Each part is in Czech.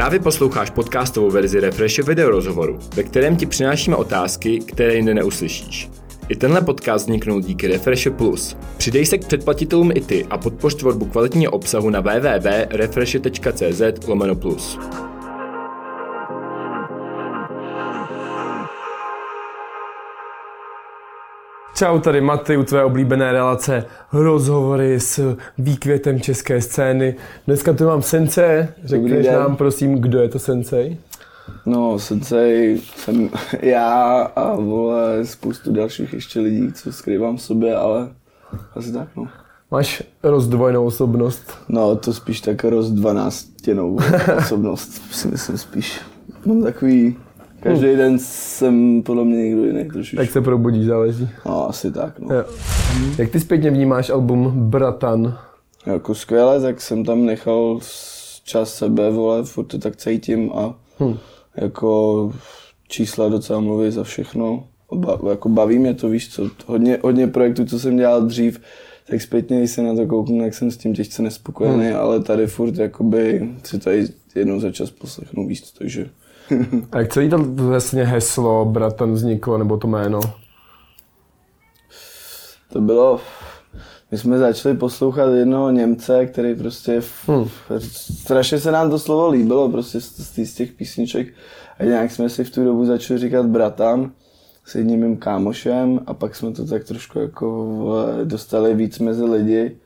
Právě posloucháš podcastovou verzi Refreshe video rozhovoru, ve kterém ti přinášíme otázky, které jinde neuslyšíš. I tenhle podcast vzniknul díky Refreshe Plus. Přidej se k předplatitelům i ty a podpoř tvorbu kvalitního obsahu na www.refreshe.cz lomeno plus. Čau, tady Maty u tvé oblíbené relace rozhovory s výkvětem české scény. Dneska tu mám Sensei. Řekneš nám prosím, kdo je to Sensei? No, Sensei jsem já a vole spoustu dalších ještě lidí, co skrývám v sobě, ale asi tak, no. Máš rozdvojnou osobnost? No, to spíš tak rozdvanáctěnou osobnost, si myslím spíš. Mám takový Každý hmm. den jsem podle mě někdo jiný trošičku. Tak se probudíš, záleží. No, asi tak, no. Jo. Jak ty zpětně vnímáš album Bratan? Jako skvěle, tak jsem tam nechal čas sebe, vole, furt to tak cítím a hmm. jako čísla docela mluví za všechno. Ba, jako baví mě to, víš co, hodně, hodně projektů, co jsem dělal dřív, tak zpětně, když se na to kouknu, jak jsem s tím těžce nespokojený, hmm. ale tady furt jakoby si tady jednou za čas poslechnu, víš co, takže a jak celý to vlastně heslo Bratan vzniklo, nebo to jméno? To bylo, my jsme začali poslouchat jednoho Němce, který prostě, hmm. strašně se nám to slovo líbilo, prostě z, z těch písniček. A nějak jsme si v tu dobu začali říkat Bratan s jedním mým kámošem a pak jsme to tak trošku jako dostali víc mezi lidi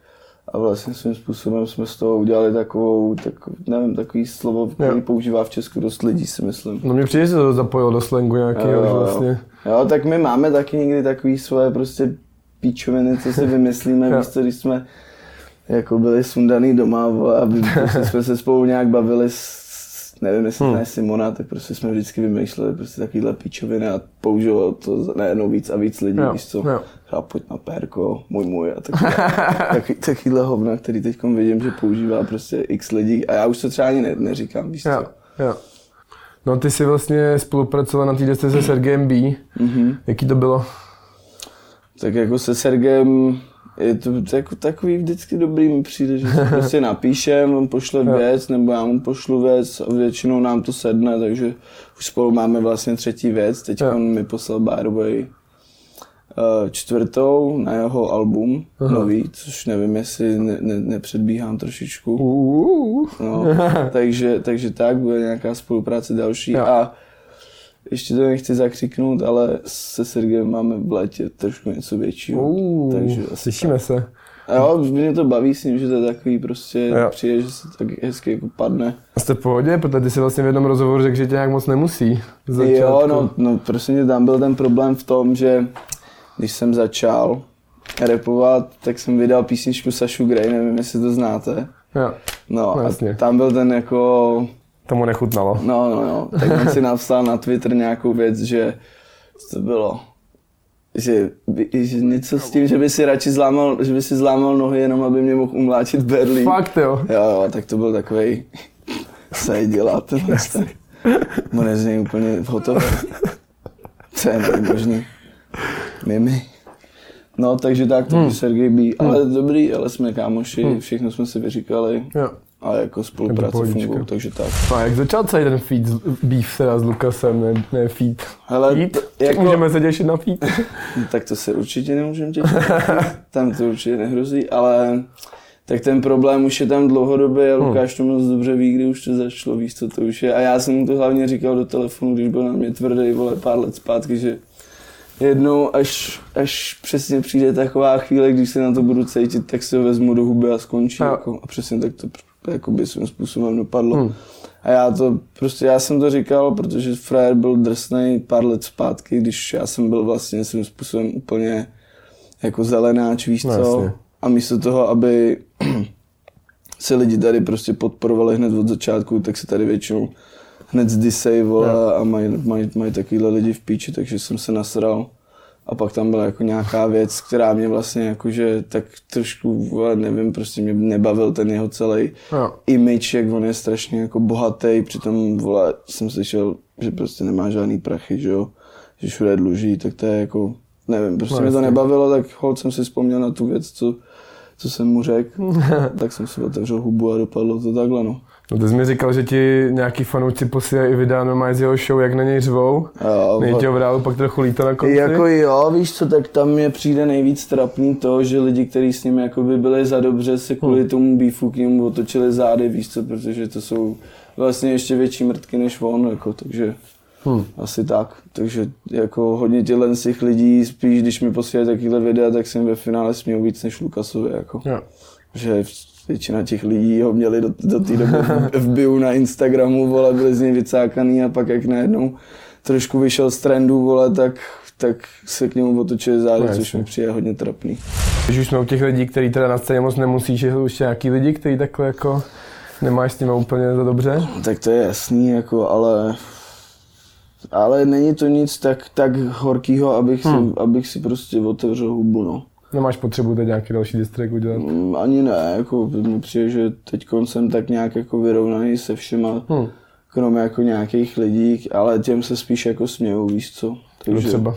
a vlastně svým způsobem jsme z toho udělali takovou, tak, nevím, takový slovo, který jo. používá v Česku dost lidí, si myslím. No mě přijde, že to zapojil do slangu nějakého jo, vlastně. Jo, tak my máme taky někdy takový svoje prostě píčoviny, co si vymyslíme, víš co, když jsme jako byli sundaný doma, aby prostě jsme se spolu nějak bavili s nevím, jestli hmm. ne Simona, tak prostě jsme vždycky vymýšleli prostě takovýhle píčoviny a používalo to najednou víc a víc lidí, jo. víš co, jo. třeba pojď na pérko, můj můj a takový, takový, takovýhle hovna, který teď vidím, že používá prostě x lidí a já už to třeba ani ne, neříkám, víš jo. co. Jo. No ty jsi vlastně spolupracoval na té desce se Sergejem B. Mm-hmm. Jaký to bylo? Tak jako se Sergem je to jako takový vždycky dobrý mi přijde, že si prostě napíšem, on pošle věc, nebo já mu pošlu věc a většinou nám to sedne, takže už spolu máme vlastně třetí věc. Teď on mi poslal Bárovej uh, čtvrtou na jeho album Aha. nový, což nevím, jestli ne, ne, nepředbíhám trošičku. No, takže, takže tak, bude nějaká spolupráce další. Jo. A ještě to nechci zakřiknout, ale se Sergejem máme v létě trošku něco většího. Uh, takže slyšíme se. A jo, mě to baví s ním, že to je takový prostě, jo. přijde, že se tak hezky jako padne. A jste v pohodě, protože ty si vlastně v jednom rozhovoru řekl, že tě nějak moc nemusí. Jo, no, no prostě tam byl ten problém v tom, že když jsem začal repovat, tak jsem vydal písničku Sašu Grey, nevím, jestli to znáte. Jo. No, no a tam byl ten jako Tomu nechutnalo. No, no, no. Tak on si napsal na Twitter nějakou věc, že to bylo, že, že něco s tím, že by si radši zlámal, že by si zlámal nohy jenom, aby mě mohl umláčit Berlín. Fakt jo. Jo, jo, tak to byl takový se. On z něj úplně hotový. Co je možný. Mimi. No, takže tak, to hmm. Sergej B. Ale hmm. dobrý, ale jsme kámoši, hmm. všechno jsme si vyříkali. Jo a jako spolupráce fungují, takže tak. A jak začal celý ten feed, beef teda s Lukasem, ne, ne feed? Hele, feed? Jako... Můžeme se těšit na feed? tak to se určitě nemůžeme těšit. tam to určitě nehrozí, ale tak ten problém už je tam dlouhodobě a Lukáš to moc dobře ví, kdy už to začalo, víš, co to už je. A já jsem mu to hlavně říkal do telefonu, když byl na mě tvrdý, vole, pár let zpátky, že jednou, až, až přesně přijde taková chvíle, když se na to budu cítit, tak si ho vezmu do huby a skončí. A, jako, a přesně tak to jakoby svým způsobem dopadlo. Hmm. A já to, prostě já jsem to říkal, protože frajer byl drsný pár let zpátky, když já jsem byl vlastně svým způsobem úplně jako zelenáč, víš no, co? Jasně. A místo toho, aby se lidi tady prostě podporovali hned od začátku, tak se tady většinou hned zdisej, vole, a mají, mají, mají takovýhle lidi v píči, takže jsem se nasral. A pak tam byla jako nějaká věc, která mě vlastně jakože tak trošku, nevím, prostě mě nebavil ten jeho celý no. image, jak on je strašně jako bohatý, přitom vole, jsem slyšel, že prostě nemá žádný prachy, že jo, že všude dluží, tak to je jako, nevím, prostě no, mě to nebavilo, tak hold jsem si vzpomněl na tu věc, co, co jsem mu řekl, tak jsem si otevřel hubu a dopadlo to takhle, no. No ty jsi mi říkal, že ti nějaký fanoušci posílají i videa normálně z jeho show, jak na něj řvou. Jo, Nejde v reálu, pak trochu líto na konci. Jako jo, víš co, tak tam mě přijde nejvíc trapný to, že lidi, kteří s ním jakoby byli za dobře, se kvůli Hmm. tomu beefu k němu otočili zády, víš co, protože to jsou vlastně ještě větší mrtky než on, jako, takže Hmm. asi tak. Takže jako hodně těchto z těch lidí, spíš když mi posílají takovýhle videa, tak jsem ve finále směl víc než Lukasovi, jako. Jo. Že většina těch lidí ho měli do, do té doby v bio na Instagramu, vole, byli z něj vycákaný a pak jak najednou trošku vyšel z trendu, vole, tak, tak se k němu otočili zády, No, což mi přijde hodně trapný. Když už jsme u těch lidí, který teda na scéně moc nemusí, že jsou už nějaký lidi, který takhle jako nemáš s nimi úplně za dobře. Tak to je jasný, jako, ale ale není to nic tak, tak horkýho, abych, Hmm. si, abych si prostě otevřel hubu, no. Nemáš potřebu teď nějaký další distrek udělat. Mm, Ani ne, jako mi přijde, že teď jsem tak nějak jako vyrovnaný se všema, Hmm. kromě jako nějakých lidí, ale těm se spíš jako smějou, víš co. Kdo třeba.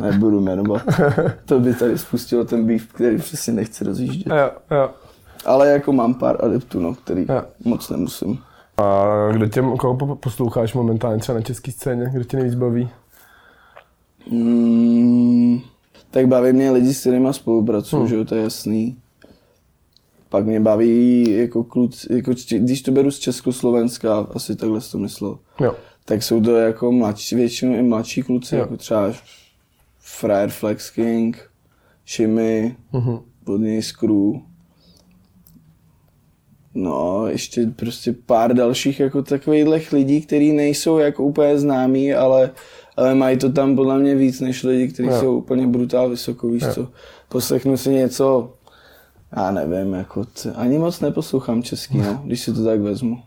Nebudu jmenovat. to by tady spustilo ten beef, který přesně nechci rozjíždět. Jo, jo. Ale jako mám pár adeptů, no, který Jo. moc nemusím. A kdo tě, koho po- posloucháš momentálně třeba na české scéně? Kdo tě nejvíc baví? Mm, tak baví mě lidi, s kterými spolupracuju, Hmm. že jo, to je jasný. Pak mě baví jako kluci, jako, č- když to beru z Československa, asi takhle jsi to myslel, Jo. tak jsou to jako mladší, většinou i mladší kluci, Jo. jako třeba Fryer Flex King, Shimmy, Mhm. od něj Screw. No, ještě prostě pár dalších jako takových lidí, kteří nejsou jako úplně známí, ale, ale mají to tam podle mě víc než lidi, kteří jsou úplně brutál vysoko, víš co. Poslechnu si něco, já nevím, jako t- ani moc neposlouchám český, no, když si to tak vezmu.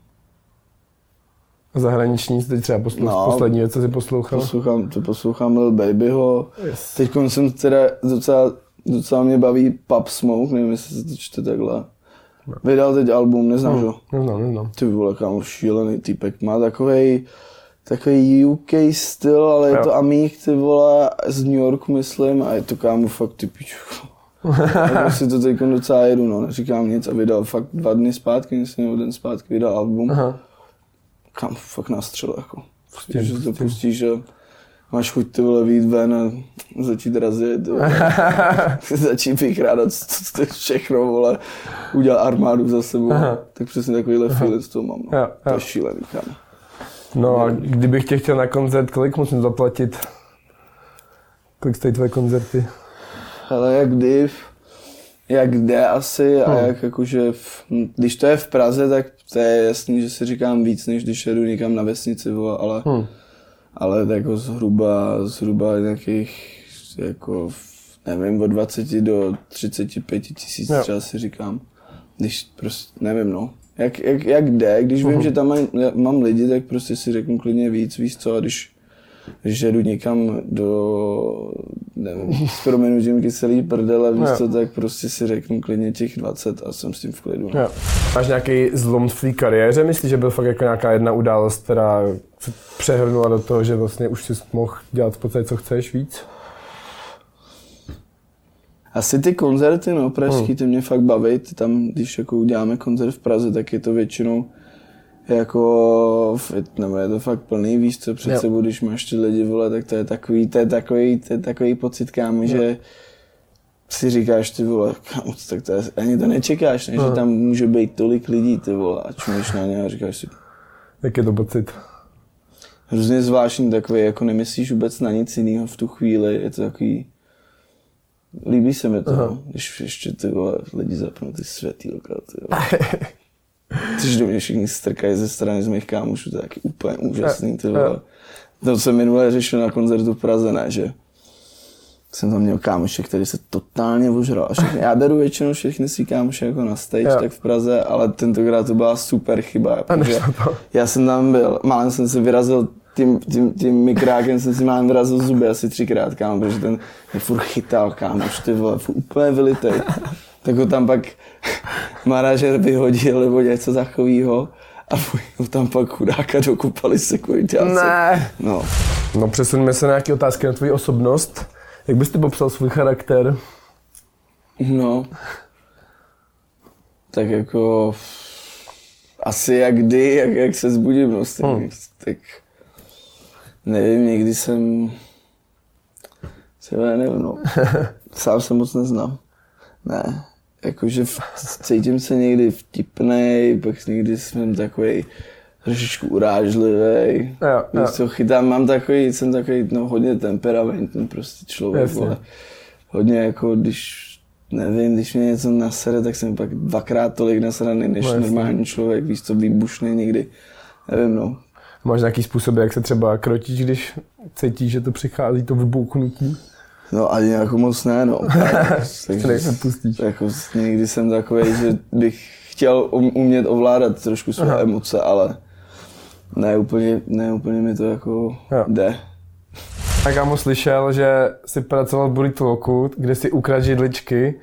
Zahraniční jsi teď třeba poslouch, No. poslední věc, co jsi poslouchal? Poslouchám, to poslouchám Lil Babyho. Yes. Teď jsem teda docela, docela mě baví Pub Smoke, nevím, jestli se to čte takhle. Vydal teď album, neznáš Hmm. ho? Neznám, neznám. Ty vole, kámo, šílený týpek. Má takovej, takový UK styl, ale je Jo. to amík, ty vole, z New Yorku, myslím, a je to kámo fakt ty piču. tak si to teď docela jedu, no, neříkám nic a vydal fakt dva dny zpátky, myslím, nebo den zpátky vydal album. Aha. Kam fakt nastřel, jako. Pustím, že to pustíš, že máš chuť ty vole výjít ven a začít razit, začít vykrádat všechno, vole, udělat armádu za sebou, Aha. tak přesně takovýhle feeling z toho mám, no. Jo, to jo. je šílený, kámo. No a kdybych tě chtěl na koncert, kolik musím zaplatit? Kolik stojí tvoje koncerty? Ale jak kdy, jak kde asi a Hmm. jak jakože, v, hm, když to je v Praze, tak to je jasný, že si říkám víc, než když jedu někam na vesnici, vole, ale, Hmm. Ale jako zhruba, zhruba nějakých, jako, nevím, od 20 do 35 tisíc Jo. třeba si říkám. Když prostě, nevím, no. Jak, jak, jak jde, když vím, Mhm. že tam mám, mám lidi, tak prostě si řeknu klidně víc, víš co, a když, když jedu někam do, nevím, s proměnutím kyselý prdele, Jo. co, tak prostě si řeknu klidně těch 20 a jsem s tím v klidu. No. Máš nějaký zlom v kariéře? Myslíš, že byl fakt jako nějaká jedna událost, která se přehrnula do toho, že vlastně už jsi mohl dělat v podstatě, co chceš víc? Asi ty koncerty, no, pražský, ty mě fakt baví. Ty tam, když jako uděláme koncert v Praze, tak je to většinou jako, nebo je to fakt plný, víš co, před Jo. sebou, když máš ty lidi, vole, tak to je takový, to je takový, to je takový pocit, kámo, že si říkáš, ty vole, kámo, tak to je, ani to nečekáš, ne, že Aha. tam může být tolik lidí, ty vole, a čumíš na ně a říkáš si, Jak je to pocit? Hrozně zvláštní takový, jako nemyslíš vůbec na nic jiného v tu chvíli, je to takový, líbí se mi to, Aha. když ještě ty vole, lidi zapnou ty světýlka, ty vole. Když do mě všichni strkají ze strany z mých kámošů, to je taky úplně úžasný, ty vole. To jsem minule řešil na koncertu v Praze, ne, že jsem tam měl kámoše, který se totálně ožral. A všechny, já beru většinou všechny svý kámoše jako na stage, Jo. tak v Praze, ale tentokrát to byla super chyba. Protože já jsem tam byl, málem jsem si vyrazil tím, tím, tím mikrákem jsem si málem vyrazil zuby asi třikrát, kámo, protože ten mě furt chytal, kámo, už ty vole, furt úplně vylitej. Tak ho tam pak manažer vyhodil nebo něco takového a ho tam pak chudáka dokupali sekuritáci. Ne. No, No přesuneme se na nějaké otázky na tvoji osobnost. Jak bys ty popsal svůj charakter? no. Tak jako Asi jak kdy, jak, jak se zbudím, no, tak, hmm. tak nevím, někdy jsem, třeba nevím, no, sám se moc neznám. Ne, jakože cítím se někdy vtipnej, pak někdy jsem takový trošičku urážlivý. Jo, jo. chytám, mám takový, jsem takový no, hodně temperamentní prostě člověk, ale hodně jako, když nevím, když mě něco nasere, tak jsem pak dvakrát tolik nasraný než no, normální člověk, víš co, výbušný někdy, nevím no. Máš nějaký způsob, jak se třeba krotíš, když cítíš, že to přichází, to vybuchnutí? No ani jako moc ne, no. Takže pustíš. Jako, někdy jsem takový, že bych chtěl um, umět ovládat trošku své Aha. emoce, ale ne úplně, ne úplně mi to jako jo. jde. A kámo slyšel, že si pracoval v Burrito Loku, kde si ukradl židličky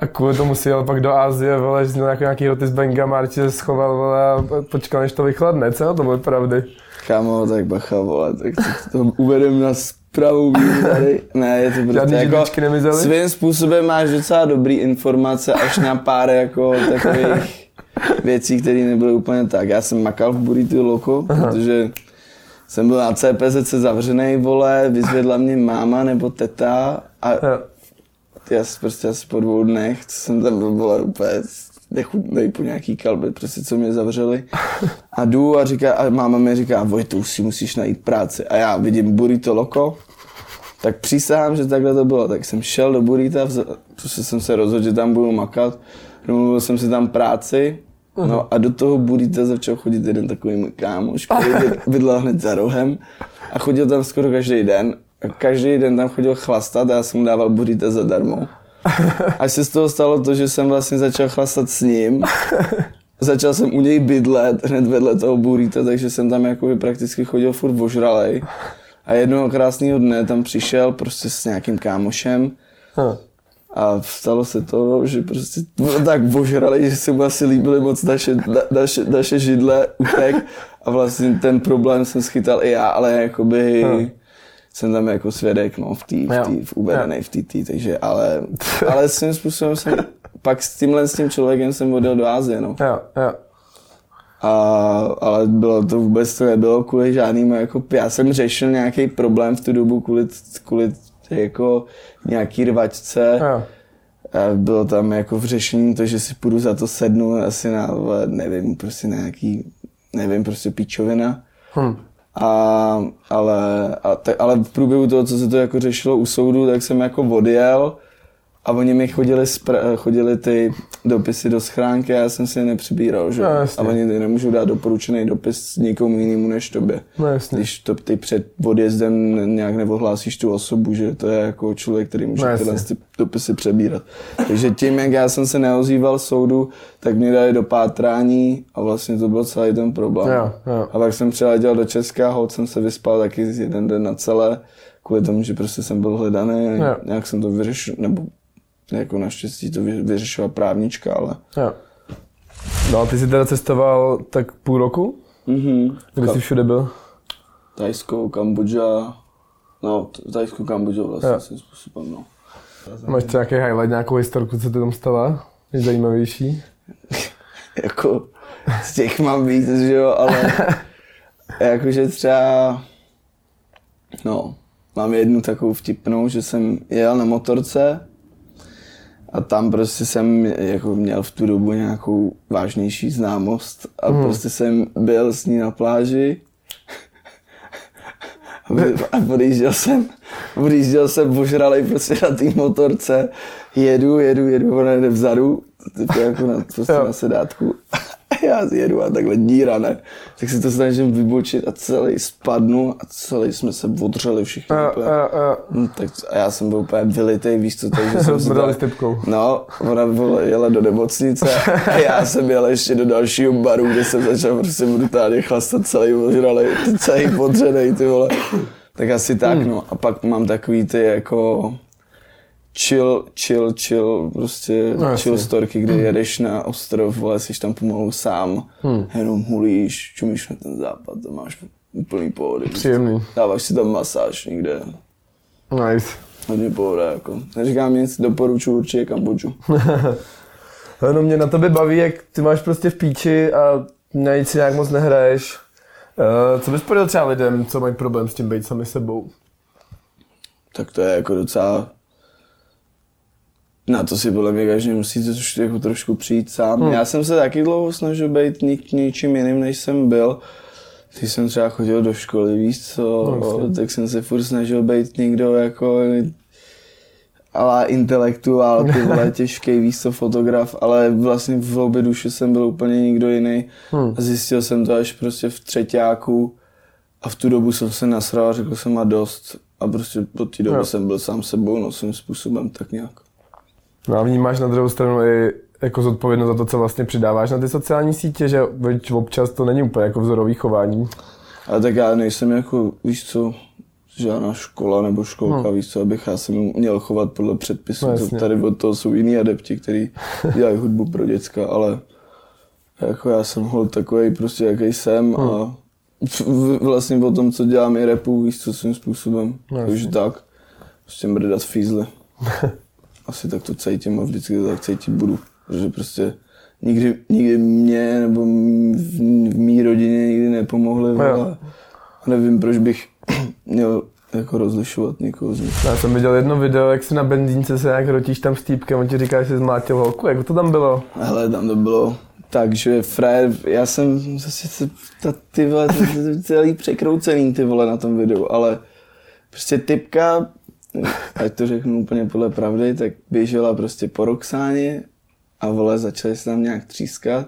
a kvůli tomu si jel pak do Ázie, vole, že jako nějaký roty z Benga, Marči se schoval, vole, a počkal, než to vychladne, co? To bylo pravdy. Kámo, tak bacha, vole, tak to, to uvedem na pravou víru tady. Ne, je to prostě jako, svým způsobem máš docela dobrý informace až na pár jako takových věcí, které nebyly úplně tak. Já jsem makal v Burrito Loco, protože jsem byl na CPZ zavřený, vole, vyzvedla mě máma nebo teta a já prostě asi po dvou dnech, co jsem tam byl, úplně nechutnej po nějaký kalby, prostě co mě zavřeli. A jdu a říká, a máma mi říká, Vojtu, si musíš najít práci. A já vidím Burrito Loco, tak přísahám, že takhle to bylo. Tak jsem šel do Burrita, protože jsem se rozhodl, že tam budu makat. Domluvil jsem si tam práci, No a do toho Burita začal chodit jeden takový můj kámoš, který bydlel hned za rohem a chodil tam skoro každý den. A každý den tam chodil chlastat a já jsem mu dával burita zadarmo. Až se z toho stalo to, že jsem vlastně začal chlastat s ním. Začal jsem u něj bydlet hned vedle toho burita, takže jsem tam jako prakticky chodil furt ožralej. A jednoho krásného dne tam přišel prostě s nějakým kámošem. A stalo se to, že prostě tak božrali, že se mu asi líbily moc naše, naše, naše židle, utek a vlastně ten problém jsem schytal i já, ale jakoby hmm. Jsem tam jako svědek, no, v tý, v, tý, v uvedený v TT, takže, ale, ale svým způsobem jsem, pak s tímhle s tím člověkem jsem odjel do Ázie, no. Jo, jo. A, ale bylo to vůbec to nebylo kvůli žádným, jako já jsem řešil nějaký problém v tu dobu kvůli, kvůli jako nějaký rvačce. Jo. A bylo tam jako v řešení to, že si půjdu za to sednu asi na, nevím, prostě nějaký, nevím, prostě píčovina. Hm. A, ale, a te, ale v průběhu toho, co se to jako řešilo u soudu, tak jsem jako odjel a oni mi chodili, spra- chodili ty dopisy do schránky a já jsem si je nepřibíral, že? No, a oni nemůžou dát doporučený dopis nikomu jinému než tobě. No, Když to ty před odjezdem nějak neohlásíš tu osobu, že to je jako člověk, který může no, tyhle ty dopisy přebírat. Takže tím, jak já jsem se neozýval soudu, tak mě dali do pátrání a vlastně to byl celý ten problém. Jo, jo. A pak jsem přiletěl do Česka, hod jsem se vyspal taky jeden den na celé, kvůli tomu, že prostě jsem byl hledaný, jo. nějak jsem to vyřešil, nebo jako naštěstí to vyřešila právnička, ale... Jo. No a ty jsi teda cestoval tak půl roku? Mhm. Kde Ka- jsi všude byl? Tajsko, Kambodža, no, Tajsko, Kambodža vlastně svým způsobem, no. Máš třeba nějaký highlight, nějakou historku, co ty tam stala? Je zajímavější? jako, z těch mám víc, že jo, ale jakože třeba, no, mám jednu takovou vtipnou, že jsem jel na motorce a tam prostě jsem jako měl v tu dobu nějakou vážnější známost a hmm. prostě jsem byl s ní na pláži. A odjížděl jsem, odjížděl jsem ožralej prostě na té motorce, jedu, jedu, jedu, ona jde vzadu, jako na, prostě na sedátku já jedu a takhle díra, ne? Tak si to snažím vybočit a celý spadnu a celý jsme se odřeli všichni. A, úplně. A, a. No, tak, a já jsem byl úplně vylitej, víš co, takže jsem se dali No, ona byla, jela do nemocnice a já jsem jel ještě do dalšího baru, kde jsem začal prostě brutálně chlastat celý ožralý, celý podřenej, ty vole. Tak asi tak, hmm. no. A pak mám takový ty jako chill, chill, chill, prostě no, chill storky, kdy hmm. jedeš na ostrov, vole, jsi tam pomalu sám, hmm. jenom hulíš, čumíš na ten západ a máš úplný pohody. Příjemný. Dáváš si tam masáž někde. Nice. Hodně pohoda, jako. Neříkám nic, doporučuji určitě Kambodžu. no mě na tebe baví, jak ty máš prostě v píči a Na nic si nějak moc nehraješ. Uh, co bys pověděl třeba lidem, co mají problém s tím být sami sebou? Tak to je jako docela... Na to si podle mě každý musí troš, jako trošku přijít sám. Hmm. Já jsem se taky dlouho snažil být nik, ničím jiným, než jsem byl. Když jsem třeba chodil do školy, víš co, no, tak jsem se furt snažil být někdo jako ale intelektuál, ty vole, těžký, víš co, fotograf, ale vlastně v hloubi duše jsem byl úplně nikdo jiný hmm. a zjistil jsem to až prostě v třetíku a v tu dobu jsem se nasral a řekl jsem a dost a prostě po té době no. jsem byl sám sebou, no svým způsobem tak nějak. No a vnímáš na druhou stranu i jako zodpovědnost za to, co vlastně přidáváš na ty sociální sítě, že občas to není úplně jako vzorový chování. Ale tak já nejsem jako, víš co, žádná škola nebo školka, no. víš co, abych já se měl chovat podle předpisů. No, tady od toho jsou jiní adepti, kteří dělají hudbu pro děcka, ale jako já jsem hol takový prostě, jaký jsem no. a vlastně o tom, co dělám i repu, víš co, svým způsobem. No, Takže tak, prostě mrdat fízle. Asi tak to cítím a vždycky to tak cítit budu, protože prostě nikdy, nikdy mě nebo v, v mý rodině nikdy nepomohli. No, nevím, proč bych měl jako rozlišovat někoho z nich. Já jsem viděl jedno video, jak si na benzínce se nějak rotíš tam s týpkem, on ti říká, že jsi zmátil holku, jak to tam bylo? Hele, tam to bylo tak, že frajer, já jsem zase ta, ty vole, celý překroucený ty vole na tom videu, ale prostě typka, ať to řeknu úplně podle pravdy, tak běžela prostě po Roxáně a vole, začali se tam nějak třískat.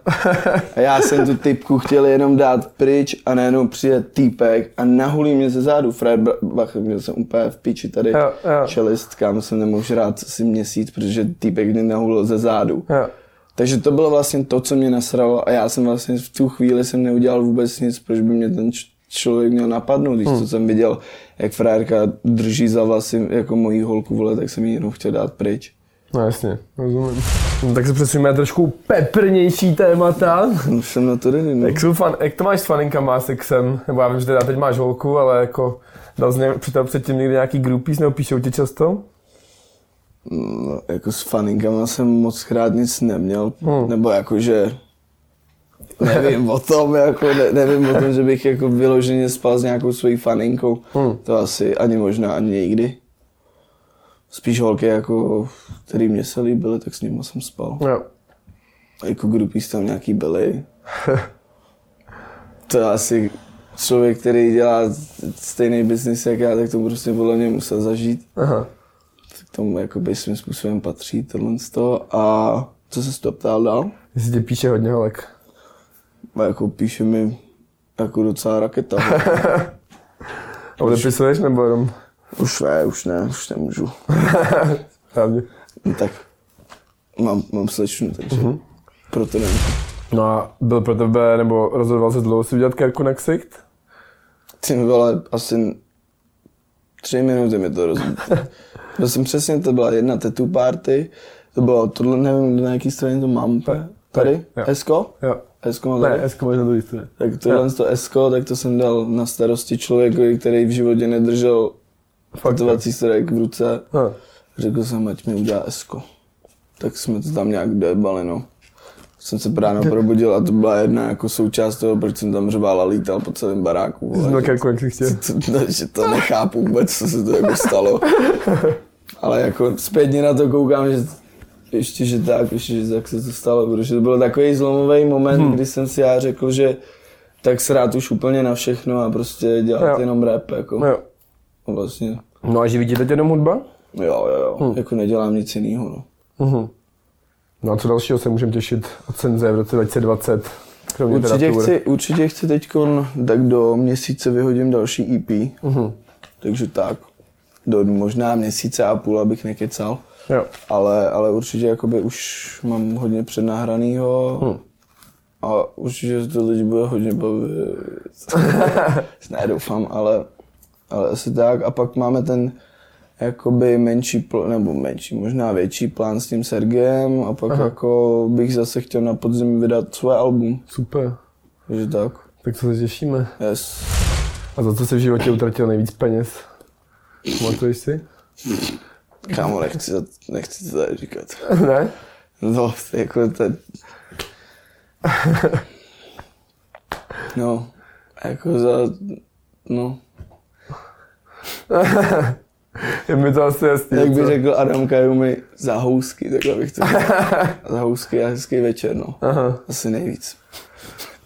A já jsem tu typku chtěl jenom dát pryč a najednou přijde týpek a nahulí mě ze zádu. Fred Bach, měl jsem úplně v piči tady jo, jo. čelist, kam jsem nemohl žrát asi měsíc, protože týpek mě nahulil ze zádu. Jo. Takže to bylo vlastně to, co mě nasralo a já jsem vlastně v tu chvíli jsem neudělal vůbec nic, proč by mě ten člověk měl napadnout, když hmm. co jsem viděl, jak frajerka drží za vlasy jako mojí holku, vole, tak jsem ji jenom chtěl dát pryč. No jasně, rozumím. No, tak se přesuneme trošku peprnější témata. No, jsem na to ready, no. Jak, jsou fan, jak to máš s faninkama, sexem? Nebo já vím, že teda teď máš holku, ale jako dal jsi před, předtím někdy nějaký groupies, nebo píšou ti často? No, jako s faninkama jsem moc krát nic neměl, hmm. nebo jakože nevím o tom, jako ne, nevím o tom, že bych jako vyloženě spal s nějakou svojí faninkou. Hmm. To asi ani možná ani nikdy spíš holky, jako, který mě se líbily, tak s nimi jsem spal. Jo. A jako grupí tam nějaký byly. to je asi člověk, který dělá stejný biznis jak já, tak to prostě podle mě musel zažít. Aha. Tak tomu jakoby svým způsobem patří tohle z toho. A co se to ptal dál? Jestli tě píše hodně holek. A jako píše mi jako docela raketa. A odepisuješ nebo jenom? Už ne, už ne, už nemůžu. Hlavně. No, tak mám, mám slečnu, takže uh-huh. proto nemůžu. No a byl pro tebe, nebo rozhodoval se dlouho si udělat kerku na ksicht? Ty vole, asi tři minuty mi to rozhodl. Byl jsem přesně, to byla jedna tattoo party, to bylo tohle, nevím, na jaký straně to mám. Tady? Esko? Jo. Esko Ne, Esko máš na druhé straně. Tak tohle to Esko, tak to jsem dal na starosti člověku, který v životě nedržel tetovací strojek v ruce. Ha. Řekl jsem, ať mi udělá esko. Tak jsme to tam nějak dojebali, no. Jsem se ráno probudil a to byla jedna jako součást toho, proč jsem tam řval a lítal po celém baráku. Vole, že, jak chtěl. To, to, že to nechápu vůbec, co se to jako stalo. Ale jako zpětně na to koukám, že ještě, že tak, ještě, že tak se to stalo, protože to byl takový zlomový moment, hmm. kdy jsem si já řekl, že tak srát už úplně na všechno a prostě dělat jo. jenom rap, jako. Jo. Vlastně. No a živí tě teď jenom hudba? Jo, jo, jo. Hmm. Jako nedělám nic jiného, no. Uh-huh. No a co dalšího se můžeme těšit od Senze v roce 2020? Určitě chci, určitě chci teď, tak do měsíce vyhodím další EP. Uh-huh. Takže tak. Do možná měsíce a půl, abych nekecal. Jo. Ale, ale určitě jakoby už mám hodně přednahranýho. Hmm. A určitě to lidi bude hodně bavit. ne, doufám, ale ale asi tak. A pak máme ten jakoby menší, pl- nebo menší, možná větší plán s tím Sergem a pak Aha. jako bych zase chtěl na podzim vydat svoje album. Super. Takže tak. Tak to se těšíme. Yes. A za co jsi v životě utratil nejvíc peněz? Pamatuješ si? Kámo, nechci, nechci to tady říkat. Ne? No, jako to... No, jako za, no, Je mi to asi jasný. jak by co? řekl Adam Kajumi, za housky, takhle bych to. Za housky a hezký večer, no. Aha. Asi nejvíc.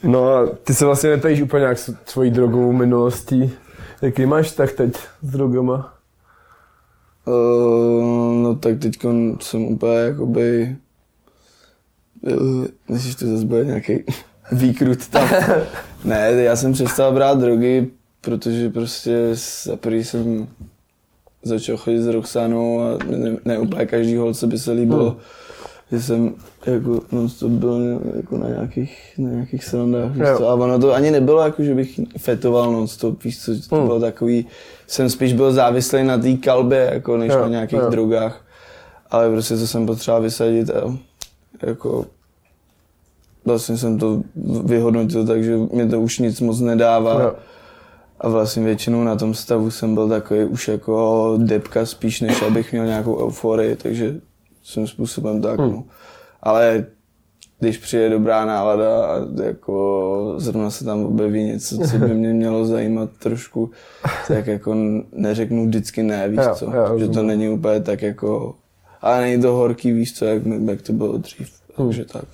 No a ty se vlastně netajíš úplně jak s svojí drogovou minulostí. Jaký máš tak teď s drogama? Uh, no tak teď jsem úplně jakoby... Uh, myslíš, to zase bude nějaký výkrut tam? ne, já jsem přestal brát drogy, protože prostě za prvý jsem začal chodit s Roxanou a ne, ne úplně každý holce by se líbilo, Hmm. Že jsem jako, no to byl jako na nějakých, na nějakých srandách, víš co, a ono to ani nebylo jako, že bych fetoval non stop, víš co, to Hmm. bylo takový, jsem spíš byl závislý na té kalbě, jako než Jo, na nějakých jo. drogách, ale prostě to jsem potřeboval vysadit a jako vlastně jsem to vyhodnotil, takže mě to už nic moc nedává. Jo. A vlastně většinou na tom stavu jsem byl takový už jako depka spíš, než abych měl nějakou euforii, takže svým způsobem tak. Hmm. No. Ale když přijde dobrá nálada a jako zrovna se tam objeví něco, co by mě mělo zajímat trošku, tak jako neřeknu vždycky ne, víš Jo, co? jo, že to není úplně tak jako, ale není to horký, víš co, jak, jak to bylo dřív. Hmm. Takže tak.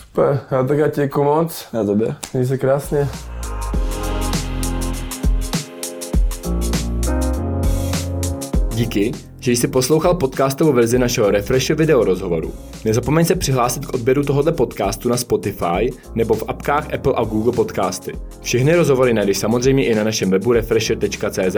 Super, já tak já ti děkuju moc. Na tobě. Měj se krásně. Díky, že jsi poslouchal podcastovou verzi našeho Refresh video rozhovoru. Nezapomeň se přihlásit k odběru tohoto podcastu na Spotify nebo v apkách Apple a Google Podcasty. Všechny rozhovory najdeš samozřejmě i na našem webu refresher.cz.